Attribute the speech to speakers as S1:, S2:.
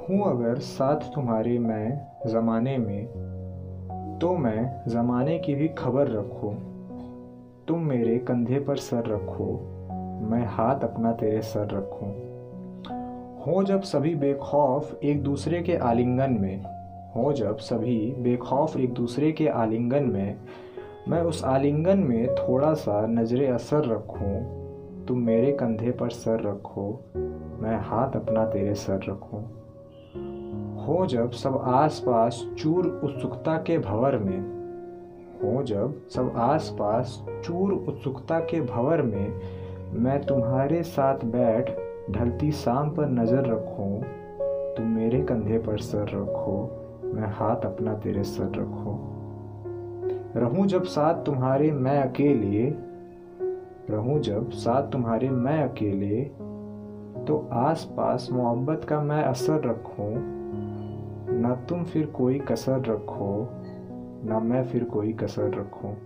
S1: हूँ अगर साथ तुम्हारे मैं ज़माने में तो मैं ज़माने की भी खबर रखूँ। तुम मेरे कंधे पर सर रखो, मैं हाथ अपना तेरे सर रखूँ। हो जब सभी बेखौफ एक दूसरे के आलिंगन में, हो जब सभी बेखौफ एक दूसरे के आलिंगन में, मैं उस आलिंगन में थोड़ा सा नज़र असर रखूँ। तुम मेरे कंधे पर सर रखो, मैं हाथ अपना तेरे सर रखूँ। हो जब सब आस पास चूर उत्सुकता के भवर में, हो जब सब आसपास चूर उत्सुकता के भंवर में मैं तुम्हारे साथ बैठ ढलती शाम पर नज़र रखूँ, तुम मेरे कंधे पर सर रखो, मैं हाथ अपना तेरे सर रखो। रहूँ जब साथ तुम्हारे मैं अकेले, रहूँ जब साथ तुम्हारे मैं अकेले तो आस पास मोहब्बत का मैं असर रखूँ न तुम फिर कोई कसर रखो ना मैं फिर कोई कसर रखूँ।